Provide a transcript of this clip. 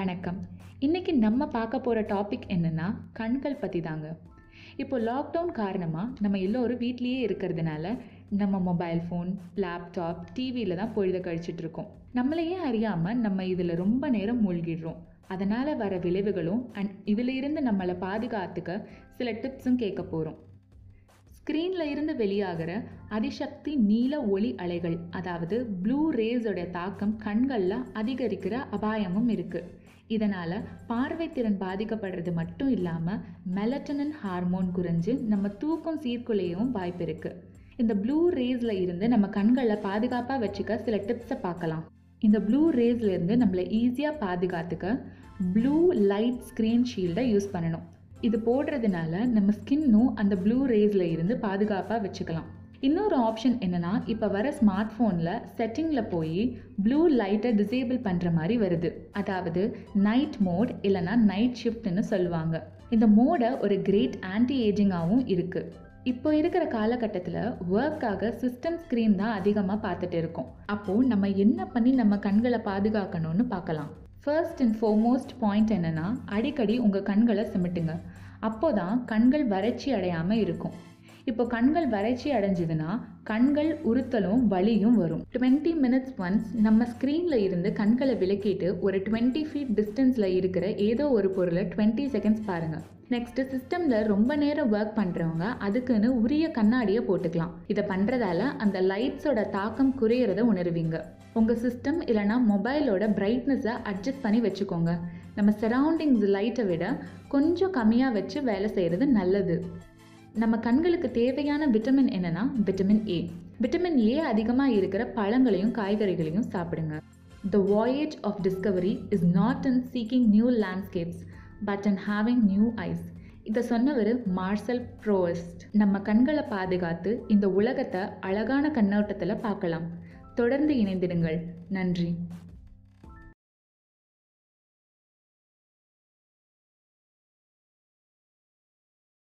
வணக்கம். இன்றைக்கி நம்ம பார்க்க போகிற டாபிக் என்னன்னா கண்கள் பற்றி தாங்க இப்போ லாக்டவுன் காரணமாக நம்ம எல்லோரும் வீட்லேயே இருக்கிறதுனால நம்ம மொபைல் ஃபோன் லேப்டாப் டிவியில் தான் பொழுத கழிச்சிட்ருக்கோம் நம்மளையே அறியாமல் நம்ம இதில் ரொம்ப நேரம் மூழ்கிடுறோம்? அதனால் வர விளைவுகளும் அண்ட் இதிலிருந்து நம்மளை பாதுகாத்துக்க சில டிப்ஸும் கேட்க போகிறோம் ஸ்க்ரீனில் இருந்து வெளியாகிற அதிசக்தி நீல ஒளி அலைகள் அதாவது ப்ளூ ரேஸோட தாக்கம் கண்களில் அதிகரிக்கிற அபாயமும் இருக்குது இதனால் பார்வைத்திறன் பாதிக்கப்படுறது மட்டும் இல்லாமல் மெலட்டனின் ஹார்மோன் குறைஞ்சு நம்ம தூக்கம் சீர்குலையவும் வாய்ப்பு இருக்குது இந்த ப்ளூ ரேஸில் இருந்து நம்ம கண்களை பாதுகாப்பாக வச்சுக்க சில டிப்ஸை பார்க்கலாம். இந்த ப்ளூ ரேஸ்லேருந்து நம்மளை ஈஸியாக பாதுகாத்துக்க ப்ளூ லைட் ஸ்க்ரீன் ஷீல்டை யூஸ் பண்ணணும். இது போடுறதுனால நம்ம ஸ்கின்னும் அந்த ப்ளூ ரேஸில் இருந்து பாதுகாப்பாக வச்சுக்கலாம். இன்னொரு ஆப்ஷன் என்னென்னா இப்போ வர ஸ்மார்ட் ஃபோனில் செட்டிங்கில் போய் ப்ளூ லைட்டை டிசேபிள் பண்ணுற மாதிரி வருது. அதாவது நைட் மோட் இல்லைன்னா நைட் ஷிஃப்ட்னு சொல்லுவாங்க. இந்த மோடை ஒரு கிரேட் ஆன்டி ஏஜிங்காகவும் இருக்குது இப்போ இருக்கிற காலகட்டத்தில் ஒர்க்காக சிஸ்டம் ஸ்க்ரீன் தான் அதிகமாக பார்த்துட்டு இருக்கோம். அப்போது நம்ம என்ன பண்ணி நம்ம கண்களை பாதுகாக்கணும்னு பார்க்கலாம். ஃபர்ஸ்ட் அண்ட் ஃபோர்மோஸ்ட் பாயிண்ட் என்னென்னா அடிக்கடி உங்கள் கண்களை சிமிட்டுங்க. அப்போ தான் கண்கள் வறட்சி அடையாமல் இருக்கும். இப்போ கண்கள் வறட்சி அடைஞ்சதுன்னா கண்கள் உறுத்தலும் வலியும் வரும். டுவெண்ட்டி மினிட்ஸ் ஒன்ஸ் நம்ம ஸ்க்ரீனில் இருந்து கண்களை விலக்கிட்டு ஒரு டுவெண்ட்டி ஃபீட் டிஸ்டன்ஸில் இருக்கிற ஏதோ ஒரு பொருளை டுவெண்ட்டி செகண்ட்ஸ் பாருங்கள் நெக்ஸ்ட்டு சிஸ்டமில் ரொம்ப நேரம் ஒர்க் பண்ணுறவங்க அதுக்குன்னு உரிய கண்ணாடியை போட்டுக்கலாம். இதை பண்ணுறதால அந்த லைட்ஸோட தாக்கம் குறையிறத உணர்வீங்க. உங்கள் சிஸ்டம் இல்லைனா மொபைலோட பிரைட்னஸை அட்ஜஸ்ட் பண்ணி வச்சுக்கோங்க. நம்ம சரௌண்டிங்ஸ் லைட்டை விட கொஞ்சம் கம்மியாக வச்சு வேலை செய்கிறது நல்லது. நம்ம கண்களுக்கு தேவையான விட்டமின் என்னன்னா விட்டமின் ஏ விட்டமின் ஏ அதிகமாக இருக்கிற பழங்களையும் காய்கறிகளையும் சாப்பிடுங்க. The voyage of discovery is not in seeking new landscapes but in having new eyes இதை சொன்னவர் மார்சல் ப்ரோஸ்ட் நம்ம கண்களை பாதுகாத்து இந்த உலகத்தை அழகான கண்ணோட்டத்தில் பார்க்கலாம். தொடர்ந்து இணைந்திடுங்கள். நன்றி.